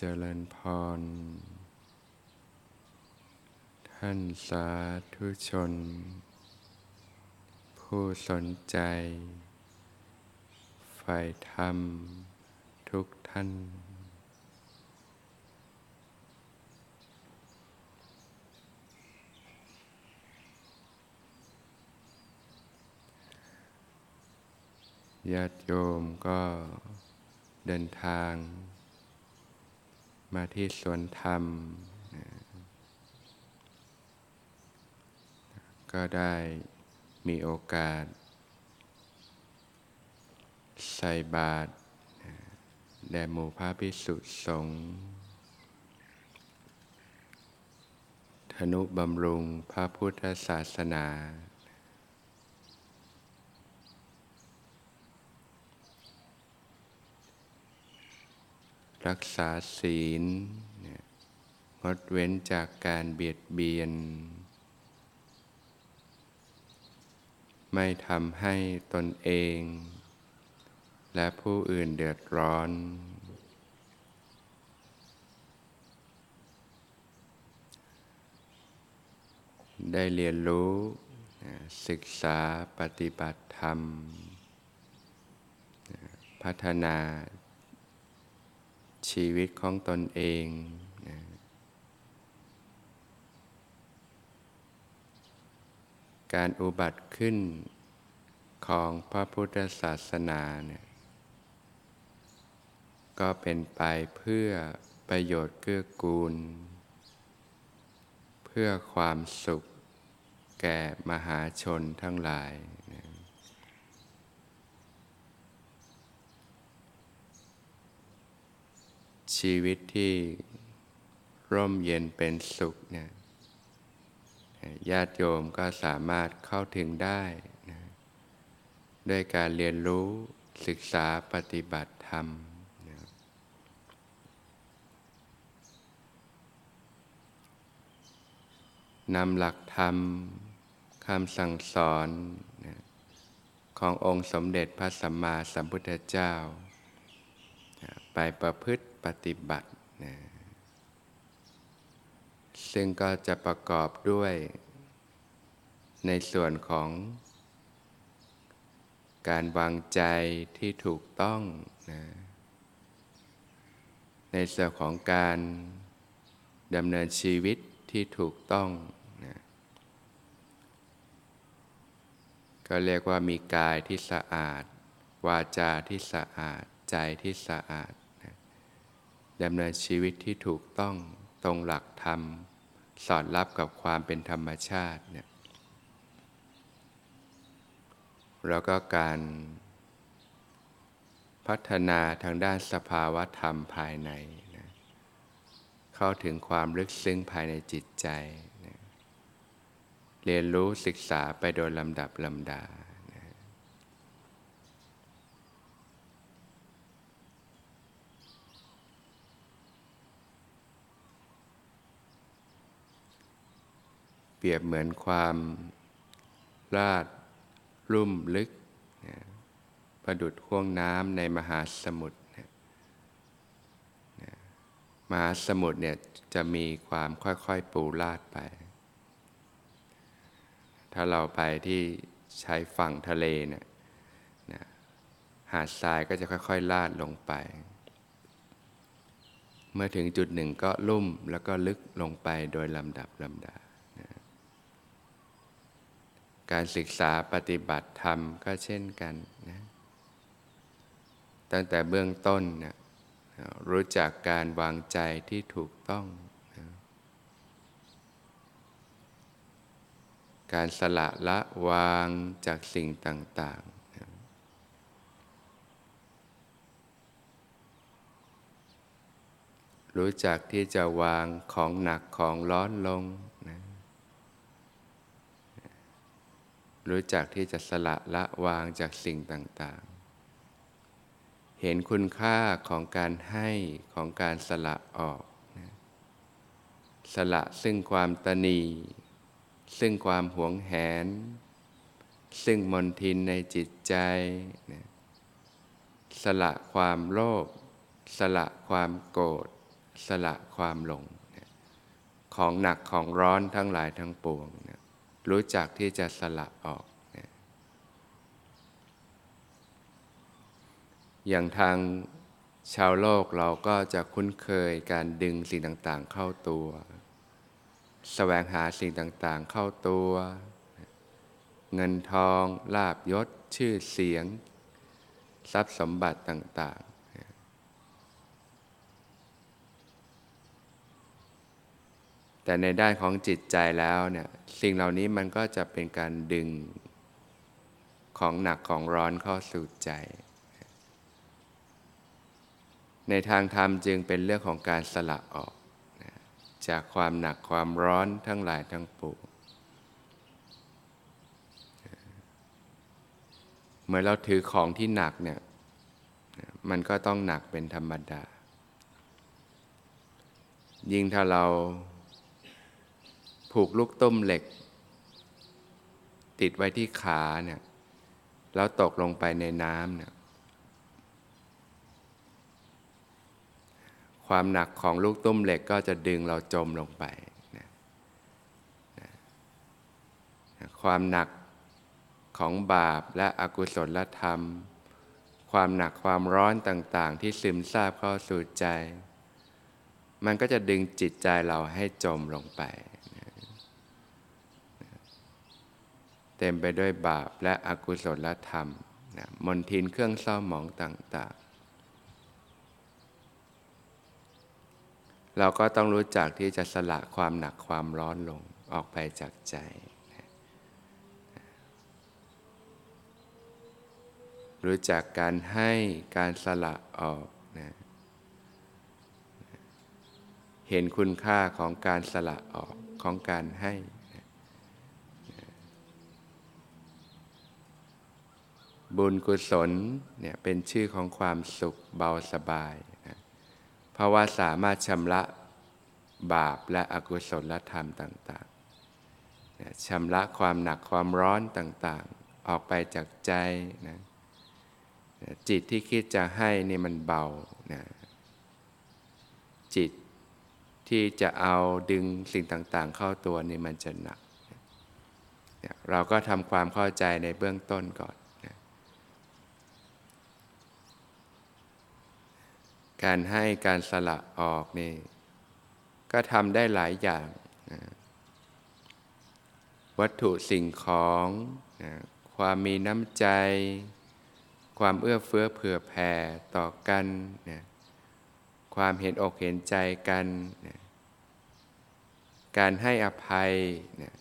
เจริญพร ท่านสาธุชน ผู้สนใจใฝ่ธรรมทุกท่าน ญาติโยมก็เดินทาง มาที่สวนธรรม ก็ได้มีโอกาส ใส่บาตรแด่หมู่พระพิสุสงฆ์ธนุบำรุงพระพุทธศาสนา รักษาศีลงดเว้นจากการเบียดเบียน ไม่ทำให้ตนเอง และผู้อื่นเดือดร้อน ได้เรียนรู้ศึกษาปฏิบัติธรรม พัฒนา ชีวิตของตนเองนะการอุบัติขึ้นของพระพุทธศาสนาเนี่ยก็เป็นไปเพื่อประโยชน์เกื้อกูล เพื่อความสุขแก่มหาชนทั้งหลายนะ ชีวิตที่ร่มเย็นเป็นสุขเนี่ยญาติโยมก็สามารถเข้าถึงได้นะด้วยการเรียนรู้ศึกษาปฏิบัติธรรมนะนำหลักธรรมคำสั่งสอนนะขององค์สมเด็จพระสัมมาสัมพุทธเจ้าไปประพฤติ ปฏิบัตินะซึ่งก็จะประกอบด้วย ในส่วนของ การวางใจที่ถูกต้องนะในส่วนของการดำเนินชีวิตที่ถูกต้องนะก็เรียกว่ามีกายที่สะอาด วาจาที่สะอาด ใจที่สะอาด ดำเนินชีวิตที่ถูกต้องตรงหลักธรรม สอดรับกับความเป็นธรรมชาติเนี่ยแล้วก็การพัฒนาทางด้านสภาวะธรรมภายในนะเข้าถึงความลึกซึ้งภายในจิตใจนะเรียนรู้ศึกษาไปโดยลำดับลำดา เปรียบเหมือนความลาดลุ่มลึกนะประดุดห่วงน้ำในมหาสมุทรนะนะมหาสมุทรเนี่ยจะมีความค่อยๆปูลาดไป ถ้าเราไปที่ชายฝั่งทะเลเนี่ยนะหาดทรายก็จะค่อยๆลาดลงไป เมื่อถึงจุดหนึ่งก็ลุ่มแล้วก็ลึกลงไปโดยลำดับลำดา การศึกษาปฏิบัติธรรมก็เช่นกันนะตั้งแต่เบื้องต้นนะรู้จักการวางใจที่ถูกต้องนะการสละละวางจากสิ่งต่างๆนะรู้จักที่จะวางของหนักของร้อนลงนะ รู้จักที่จะสละละวางจากสิ่งต่างๆ เห็นคุณค่าของการให้ของการสละออกนะสละซึ่งความตนี ซึ่งความหวงแหน ซึ่งมนทินในจิตใจนะสละความโลภสละความโกรธสละความหลง ของหนักของร้อนทั้งหลายทั้งปวงเนี่ย รู้จักที่จะสละออก อย่างทางชาวโลกเราก็จะคุ้นเคยการดึงสิ่งต่างๆเข้าตัวแสวงหาสิ่งต่างๆเข้าตัว เงินทอง ลาบยศ ชื่อเสียง ทรัพย์สมบัติต่าง แต่ในด้านของจิตใจแล้วเนี่ยสิ่งเหล่านี้มันก็จะเป็นการดึงของหนักของร้อนเข้าสู่ใจ ในทางธรรมจึงเป็นเรื่องของการสละออก จากความหนักความร้อนทั้งหลายทั้งปวงเมื่อเราถือของที่หนักเนี่ยมันก็ต้องหนักเป็นธรรมดา ยิ่งถ้าเรา ผูกลูกต้มเหล็ก ติดไว้ที่ขาเนี่ยแล้วตกลงไปในน้ำเนี่ยความหนักของลูกตุ้มเหล็กก็จะดึงเราจมลงไปนะนะความหนักของบาปและอกุศลธรรม ความหนักความร้อนต่าง ๆ ที่ซึมซาบเข้าสู่ใจ มันก็จะดึงจิตใจเราให้จมลงไปนะ เต็มไปด้วยบาปและอกุศลธรรมนะมนทินเครื่องเศร้าหมองต่าง ๆ เราก็ต้องรู้จักที่จะสละความหนักความร้อนลงออกไปจากใจรู้จักการให้การสละออกนะเห็นคุณค่าของการสละออกของการให้ บุญกุศลเนี่ยเป็นชื่อของความสุขเบาสบายนะเพราะว่าสามารถชำระบาปและอกุศลธรรมต่างๆชำระความหนักความร้อนต่างๆ ออกไปจากใจนะจิตที่คิดจะให้นี่มันเบานะจิตที่จะเอาดึงสิ่งต่างๆ เข้าตัวนี่มันจะหนัก เราก็ทำความเข้าใจในเบื้องต้นก่อน การให้การสละออกนี่ก็ทำได้หลายอย่างนะวัตถุสิ่งของนะความมีน้ำใจ ความเอื้อเฟื้อเผื่อแผ่ต่อกันนะความเห็นอกเห็นใจกันนะการให้อภัยนะ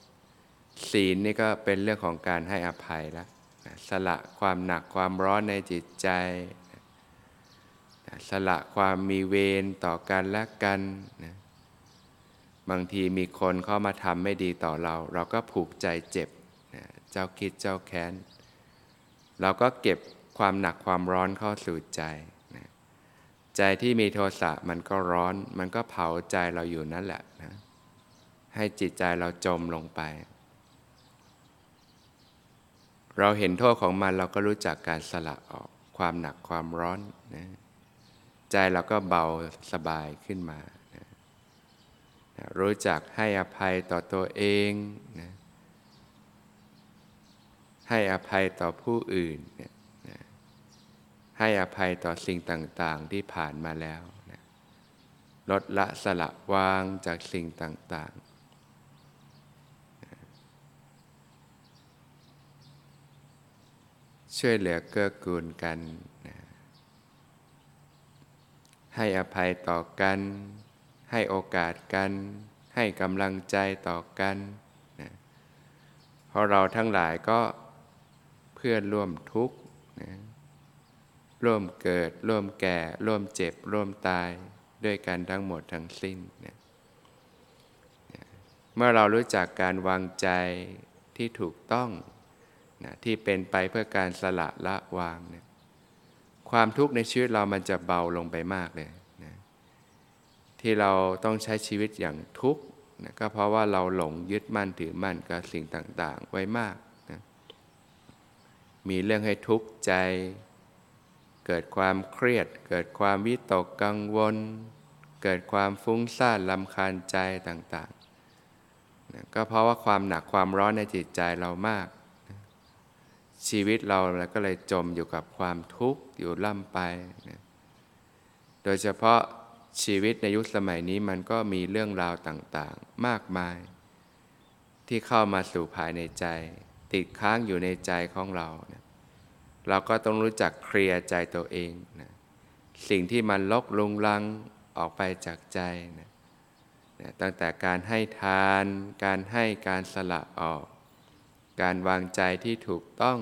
ศีลนี่ก็เป็นเรื่องของการให้อภัยแล้วนะสละความหนักความร้อนในจิตใจ สละความมีเวรต่อกันและกันนะบางทีมีคนเข้ามาทำไม่ดีต่อเรา เราก็ผูกใจเจ็บนะเจ้าคิดเจ้าแค้น เราก็เก็บความหนักความร้อนเข้าสู่ใจนะใจที่มีโทสะมันก็ร้อน มันก็เผาใจเราอยู่นั่นแหละนะให้จิตใจเราจมลงไป เราเห็นโทษของมันเราก็รู้จักการสละออกความหนักความร้อนนะ ใจเราก็เบาสบายขึ้นมานะรู้จักให้อภัยต่อตัวเองนะให้อภัยต่อผู้อื่นนะให้อภัยต่อสิ่งต่างๆที่ผ่านมาแล้วนะลดละสละวางจากสิ่งต่างๆช่วยเหลือเกื้อกูลกัน ให้อภัยต่อกัน ให้โอกาสกัน ให้กำลังใจต่อกันนะเพราะเราทั้งหลายก็เพื่อนร่วมทุกข์นะร่วมเกิด ร่วมแก่ ร่วมเจ็บ ร่วมตายด้วยกันทั้งหมดทั้งสิ้นนะเมื่อเรารู้จักการวางใจที่ถูกต้องนะที่เป็นไปเพื่อการสละละวางเนะ ความทุกข์ในชีวิตเรามันจะเบาลงไปมากเลยนะที่เราต้องใช้ชีวิตอย่างทุกข์นะก็เพราะว่าเราหลงยึดมั่นถือมั่นกับสิ่งต่างๆ ไว้มากนะมีเรื่องให้ทุกข์ใจ เกิดความเครียด เกิดความวิตกกังวล เกิดความฟุ้งซ่านลำคาญใจต่างๆนะก็เพราะว่าความหนักความร้อนในจิตใจเรามาก ชีวิตเราก็เลยจมอยู่กับความทุกข์อยู่ล่ำไปนะโดยเฉพาะชีวิตในยุคสมัยนี้มันก็มีเรื่องราวต่างๆ มากมาย ที่เข้ามาสู่ภายในใจ ติดค้างอยู่ในใจของเรานะเราก็ต้องรู้จักเคลียร์ใจตัวเองนะสิ่งที่มันลกลุงลังออกไปจากใจนะนะตั้งแต่การให้ทาน การให้การสละออก การวางใจที่ถูกต้อง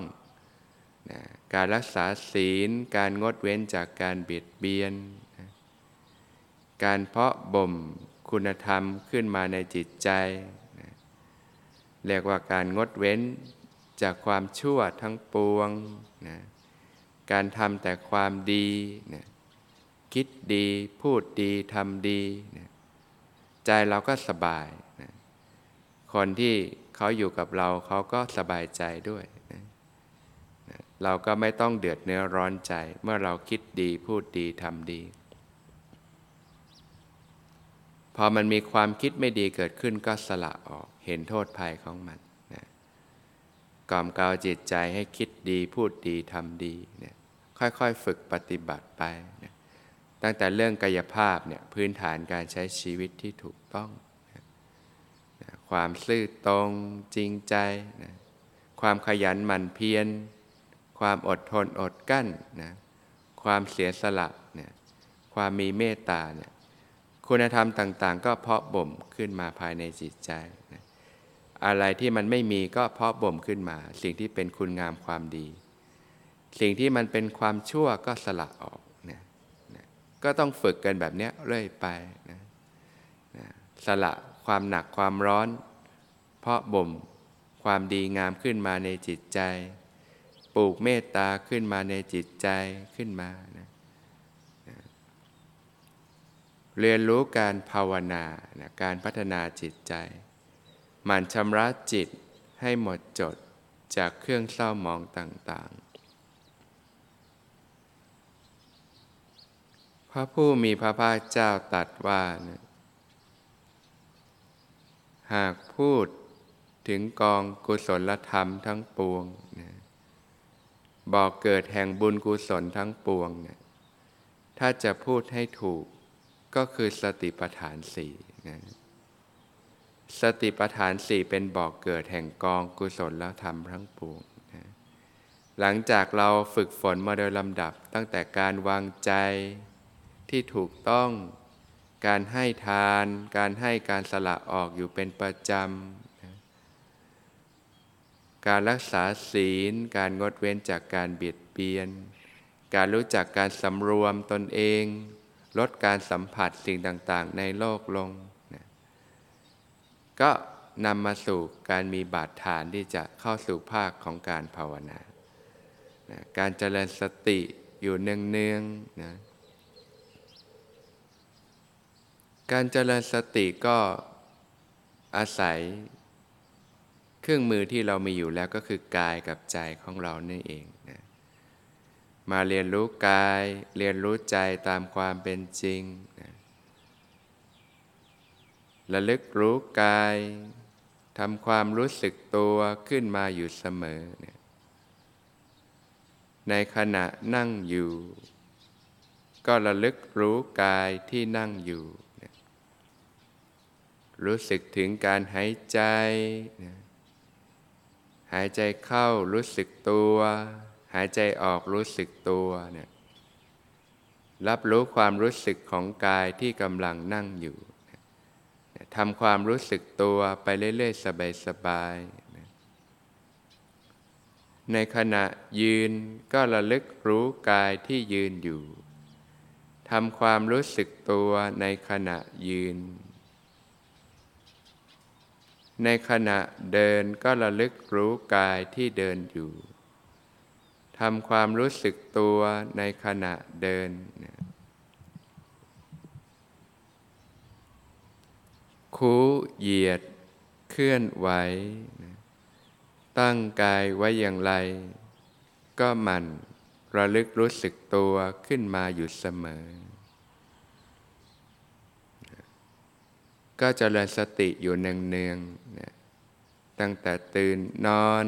นะการรักษาศีล การงดเว้นจากการเบียดเบียนนะการเพาะบ่มคุณธรรมขึ้นมาในจิตใจนะเรียกว่าการงดเว้นจากความชั่วทั้งปวงนะการทำแต่ความดีนะคิดดีพูดดีทำดีนะใจเราก็สบายนะคนที่ เขาอยู่กับเราเขาก็สบายใจด้วย เราก็ไม่ต้องเดือดเนื้อร้อนใจ เมื่อเราคิดดีพูดดีทำดี พอมันมีความคิดไม่ดีเกิดขึ้นก็สละออกเห็นโทษภัยของมันนะกล่อมเกลาจิตใจให้คิดดีพูดดีทำดีเนี่ยค่อยๆฝึกปฏิบัติไปนะตั้งแต่เรื่องกายภาพเนี่ยพื้นฐานการใช้ชีวิตที่ถูกต้อง ความซื่อตรงจริงใจนะความขยันหมั่นเพียร ความอดทนอดกั้นนะความเสียสละเนี่ยความมีเมตตาเนี่ยคุณธรรมต่างๆ ก็เพาะบ่มขึ้นมาภายในจิตใจนะอะไรที่มันไม่มีก็เพาะบ่มขึ้นมา สิ่งที่เป็นคุณงามความดี สิ่งที่มันเป็นความชั่วก็สละออกนะนะก็ต้องฝึกกันแบบนี้เรื่อยไปนะนะสละ ความหนักความร้อน เพาะบ่ม ความดีงามขึ้นมาในจิตใจ ปลูกเมตตาขึ้นมาในจิตใจขึ้นมานะเรียนรู้การภาวนานะการพัฒนาจิตใจ หมั่นชำระจิตให้หมดจดจากเครื่องเศร้าหมองต่างๆ พระผู้มีพระภาคเจ้าตรัสว่านะ หากพูดถึงกองกุศลธรรมทั้งปวงนะบอกเกิดแห่งบุญกุศลทั้งปวงนะถ้าจะพูดให้ถูกก็คือสติปัฏฐานสี่นะสติปัฏฐานสี่เป็นบอกเกิดแห่งกองกุศลธรรมทั้งปวงนะหลังจากเราฝึกฝนมาโดยลำดับตั้งแต่การวางใจที่ถูกต้อง การให้ทาน การให้การสละออกอยู่เป็นประจำ การรักษาศีล การงดเว้นจากการเบียดเบียน การรู้จักการสำรวมตนเอง ลดการสัมผัสสิ่งต่างๆ ในโลกลงนะก็นำมาสู่การมีบาดฐานที่จะเข้าสู่ภาคของการภาวนานะการเจริญสติอยู่เนืองๆนะ การเจริญสติก็อาศัย เครื่องมือที่เรามีอยู่แล้วก็คือกายกับใจของเรานี่เองนะมาเรียนรู้กาย เรียนรู้ใจตามความเป็นจริงนะระลึกรู้กายทำความรู้สึกตัวขึ้นมาอยู่เสมอเนี่ยในขณะนั่งอยู่ ก็ระลึกรู้กายที่นั่งอยู่ รู้สึกถึงการหายใจ หายใจเข้ารู้สึกตัว หายใจออกรู้สึกตัวเนี่ยรับรู้ความรู้สึกของกายที่กำลังนั่งอยู่ทำความรู้สึกตัวไปเรื่อยๆ สบายๆ ในขณะยืนก็ระลึกรู้กายที่ยืนอยู่ทำความรู้สึกตัวในขณะยืน ในขณะเดินก็ระลึกรู้กายที่เดินอยู่ทำความรู้สึกตัวในขณะเดิน คูเหยียด เคลื่อนไหว ตั้งกายไว้อย่างไร ก็มันระลึกรู้สึกตัวขึ้นมาอยู่เสมอ ก็เจริญสติอยู่เนืองๆนะตั้งแต่ตื่นนอน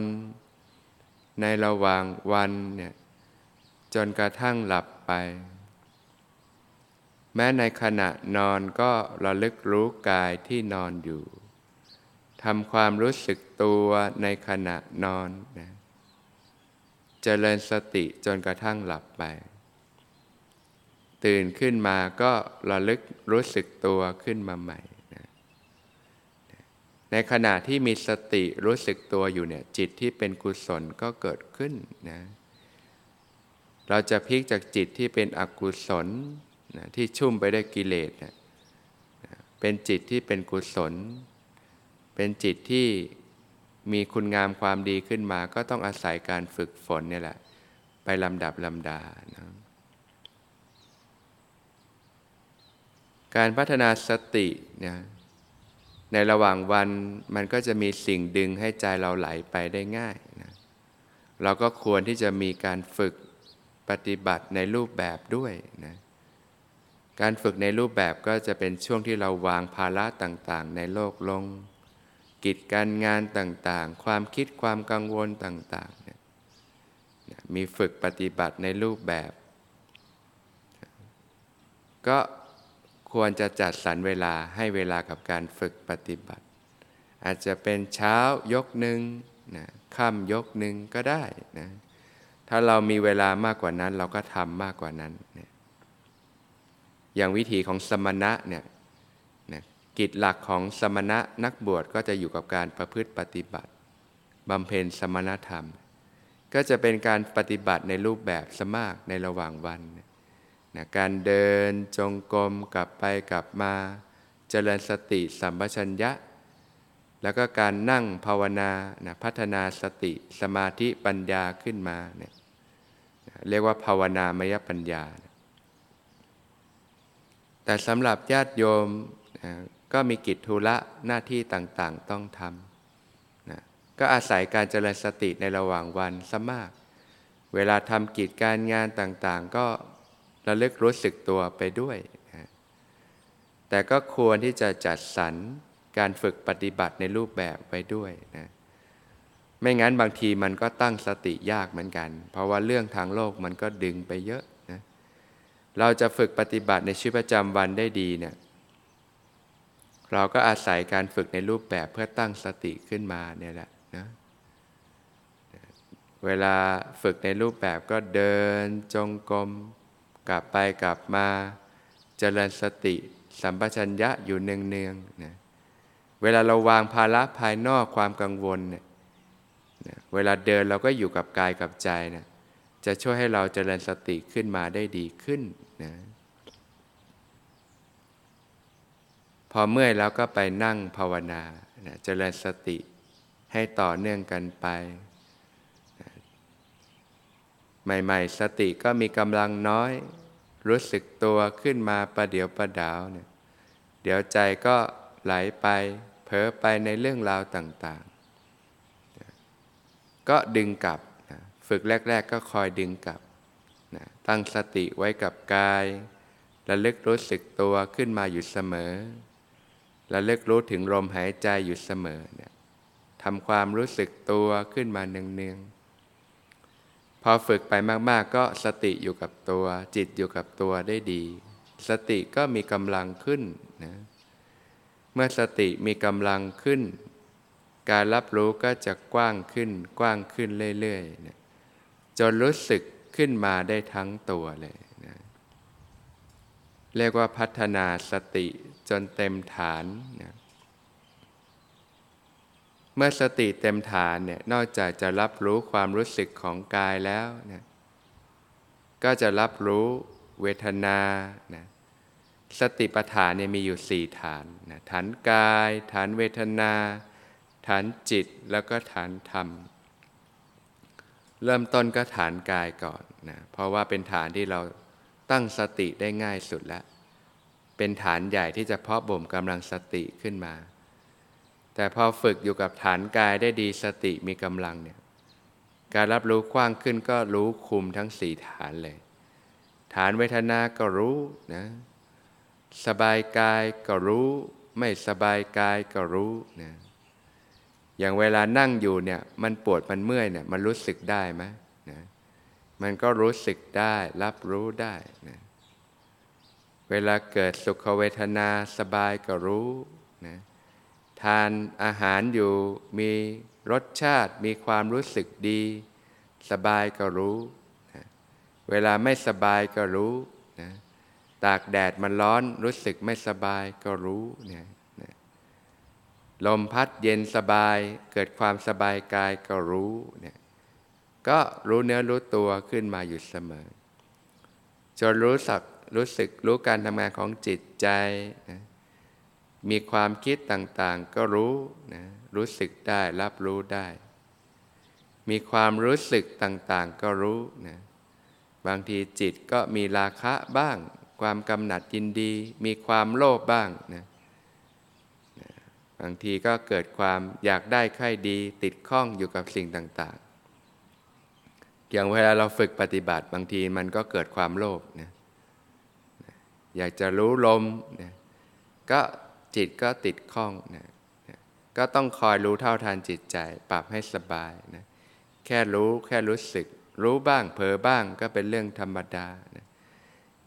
ในระหว่างวันเนี่ยจนกระทั่งหลับไป แม้ในขณะนอนก็ระลึกรู้กายที่นอนอยู่ทำความรู้สึกตัวในขณะนอนนะเจริญสติจนกระทั่งหลับไป ตื่นขึ้นมาก็ระลึกรู้สึกตัวขึ้นมาใหม่ ในขณะที่มีสติรู้สึกตัวอยู่เนี่ยจิตที่เป็นกุศลก็เกิดขึ้นนะเราจะพลิกจากจิตที่เป็นอกุศลนะที่ชุ่มไปด้วยกิเลสนะเป็นจิตที่เป็นกุศล เป็นจิตที่มีคุณงามความดีขึ้นมา ก็ต้องอาศัยการฝึกฝนนี่แหละ ไปลำดับลำดานะการพัฒนาสติเนี่ย ในระหว่างวันมันก็จะมีสิ่งดึงให้ใจเราไหลไปได้ง่ายนะเราก็ควรที่จะมีการฝึกปฏิบัติในรูปแบบด้วยนะการฝึกในรูปแบบก็จะเป็นช่วงที่เราวางภาระต่างๆ ในโลกลง กิจการงานต่างๆ ความคิดความกังวลต่างๆนี่ยมีฝึกปฏิบัติในรูปแบบ ก็ ควรจะจัดสรรเวลาให้เวลากับการฝึกปฏิบัติ อาจจะเป็นเช้ายกหนึ่งนะค่ำยกหนึ่งก็ได้นะถ้าเรามีเวลามากกว่านั้นเราก็ทำมากกว่านั้นเนี่ยอย่างวิธีของสมณะเนี่ยนะกิจหลักของสมณะนักบวชก็จะอยู่กับการประพฤติปฏิบัติบำเพ็ญสมณธรรม ก็จะเป็นการปฏิบัติในรูปแบบสมากในระหว่างวันนะ การเดินจงกรมกลับไปกลับมา เจริญสติสัมปชัญญะ แล้วก็การนั่งภาวนานะพัฒนาสติสมาธิปัญญาขึ้นมาเนี่ยเรียกว่าภาวนามยปัญญา แต่สำหรับญาติโยมนะก็มีกิจธุระหน้าที่ต่างๆต้องทำนะก็อาศัยการเจริญสติในระหว่างวันสมาก เวลาทำกิจการงานต่างๆ ก็ ระลึกรู้สึกตัวไปด้วย แต่ก็ควรที่จะจัดสรรการฝึกปฏิบัติในรูปแบบไปด้วยนะไม่งั้นบางทีมันก็ตั้งสติยากเหมือนกัน เพราะว่าเรื่องทางโลกมันก็ดึงไปเยอะนะเราจะฝึกปฏิบัติในชีวิตประจำวันได้ดีเนี่ยเราก็อาศัยการฝึกในรูปแบบเพื่อตั้งสติขึ้นมาเนี่ยแหละนะเวลาฝึกในรูปแบบก็เดินจงกรม กลับไปกลับมาเจริญสติ สัมปชัญญะอยู่เนืองๆนะเวลาเราวางภาระภายนอกความกังวลเนี่ยเวลาเดินเราก็อยู่กับกายกับใจนะจะช่วยให้เราเจริญสติขึ้นมาได้ดีขึ้นนะพอเมื่อยแล้วก็ไปนั่งภาวนานะเจริญสติให้ต่อเนื่องกันไป ใหม่ๆ สติก็มีกำลังน้อย รู้สึกตัวขึ้นมาประเดี๋ยวประดาวเนี่ยเดี๋ยวใจก็ไหลไปเผลอไปในเรื่องราวต่างๆ ก็ดึงกลับนะฝึกแรก ๆ ก็คอยดึงกลับนะตั้งสติไว้กับกายระลึกรู้สึกตัวขึ้นมาอยู่เสมอระลึกรู้ถึงลมหายใจอยู่เสมอเนี่ยทำความรู้สึกตัวขึ้นมาเนืองๆ พอฝึกไปมากๆ ก็สติอยู่กับตัว จิตอยู่กับตัวได้ดี สติก็มีกำลังขึ้นนะเมื่อสติมีกำลังขึ้น การรับรู้ก็จะกว้างขึ้น กว้างขึ้นเรื่อยๆนะจนรู้สึกขึ้นมาได้ทั้งตัวเลยนะเรียกว่าพัฒนาสติจนเต็มฐานนะ เมื่อสติเต็มฐานเนี่ยนอกจากจะรับรู้ความรู้สึกของกายแล้วนะก็จะรับรู้เวทนานะสติปัฏฐานเนี่ยมีอยู่สี่ฐานนะฐานกาย ฐานเวทนา ฐานจิตแล้วก็ฐานธรรม เริ่มต้นก็ฐานกายก่อนนะเพราะว่าเป็นฐานที่เราตั้งสติได้ง่ายสุดแล้ว เป็นฐานใหญ่ที่จะเพาะบ่มกำลังสติขึ้นมา แต่พอฝึกอยู่กับฐานกายได้ดีสติมีกำลังเนี่ยการรับรู้กว้างขึ้นก็รู้คุมทั้งสี่ฐานเลย ฐานเวทนาก็รู้นะสบายกายก็รู้ ไม่สบายกายก็รู้นะอย่างเวลานั่งอยู่เนี่ยมันปวดมันเมื่อยเนี่ยมันรู้สึกได้ไหมนะมันก็รู้สึกได้รับรู้ได้นะเวลาเกิดสุขเวทนาสบายก็รู้นะ ทานอาหารอยู่ มีรสชาติ มีความรู้สึกดี สบายก็รู้นะเวลาไม่สบายก็รู้นะตากแดดมันร้อนรู้สึกไม่สบายก็รู้เนี่ยนะลมพัดเย็นสบายเกิดความสบายกายก็รู้เนี่ยก็รู้เนื้อรู้ตัวขึ้นมาอยู่เสมอ จนรู้สักรู้สึกรู้การทำงานของจิตใจนะ มีความคิดต่างๆ ก็รู้นะรู้สึกได้รับรู้ได้ มีความรู้สึกต่างๆ ก็รู้นะบางทีจิตก็มีราคะบ้าง ความกำหนัดยินดี มีความโลภบ้างนะบางทีก็เกิดความอยากได้ใครดี ติดข้องอยู่กับสิ่งต่างๆ อย่างเวลาเราฝึกปฏิบัติบางทีมันก็เกิดความโลภนะอยากจะรู้ลมนะก็ จิตก็ติดข้องนะก็ต้องคอยรู้เท่าทันจิตใจ ปรับให้สบายนะแค่รู้แค่รู้สึก รู้บ้างเผลอบ้างก็เป็นเรื่องธรรมดานะ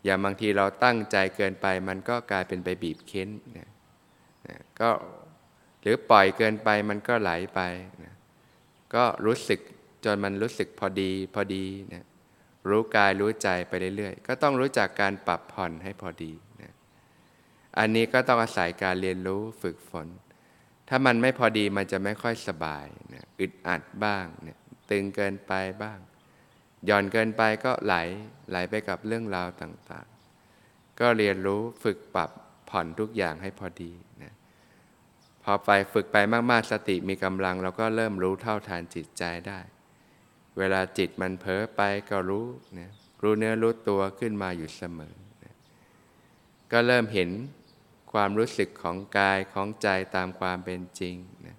อย่าบางทีเราตั้งใจเกินไป มันก็กลายเป็นไปบีบเค้นนะนะก็หรือปล่อยเกินไปมันก็ไหลไปนะก็รู้สึกจนมันรู้สึกพอดีพอดีนะรู้กายรู้ใจไปเรื่อยๆ ก็ต้องรู้จักการปรับผ่อนให้พอดี อันนี้ก็ต้องอาศัยการเรียนรู้ฝึกฝน ถ้ามันไม่พอดีมันจะไม่ค่อยสบายนะอึดอัดบ้างนี่ยตึงเกินไปบ้าง หย่อนเกินไปก็ไหลไหลไปกับเรื่องราวต่างๆ ก็เรียนรู้ฝึกปรับผ่อนทุกอย่างให้พอดีนะพอไปฝึกไปมากๆสติมีกำลัง เราก็เริ่มรู้เท่าทานจิตใจได้ เวลาจิตมันเผลอไปก็รู้นะรู้เนื้อรู้ตัวขึ้นมาอยู่เสมอนะก็เริ่มเห็น ความรู้สึกของกายของใจตามความเป็นจริงนะ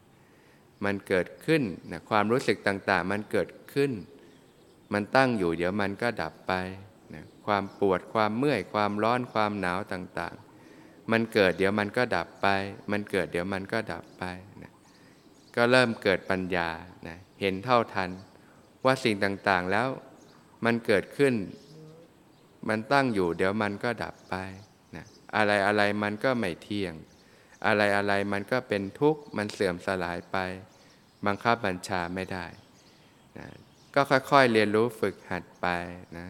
มันเกิดขึ้นนะความรู้สึกต่างๆ มันเกิดขึ้น มันตั้งอยู่เดี๋ยวมันก็ดับไปนะความปวดความเมื่อยความร้อนความหนาวต่างๆ มันเกิดเดี๋ยวมันก็ดับไป มันเกิดเดี๋ยวมันก็ดับไปนะก็เริ่มเกิดปัญญานะเห็นเท่าทัน ว่าสิ่งต่างๆแล้วมันเกิดขึ้น มันตั้งอยู่เดี๋ยวมันก็ดับไป อะไรอะไรมันก็ไม่เที่ยง อะไรอะไรมันก็เป็นทุกข์มันเสื่อมสลายไป บังคับบัญชาไม่ได้นะก็ค่อยๆเรียนรู้ฝึกหัดไปนะ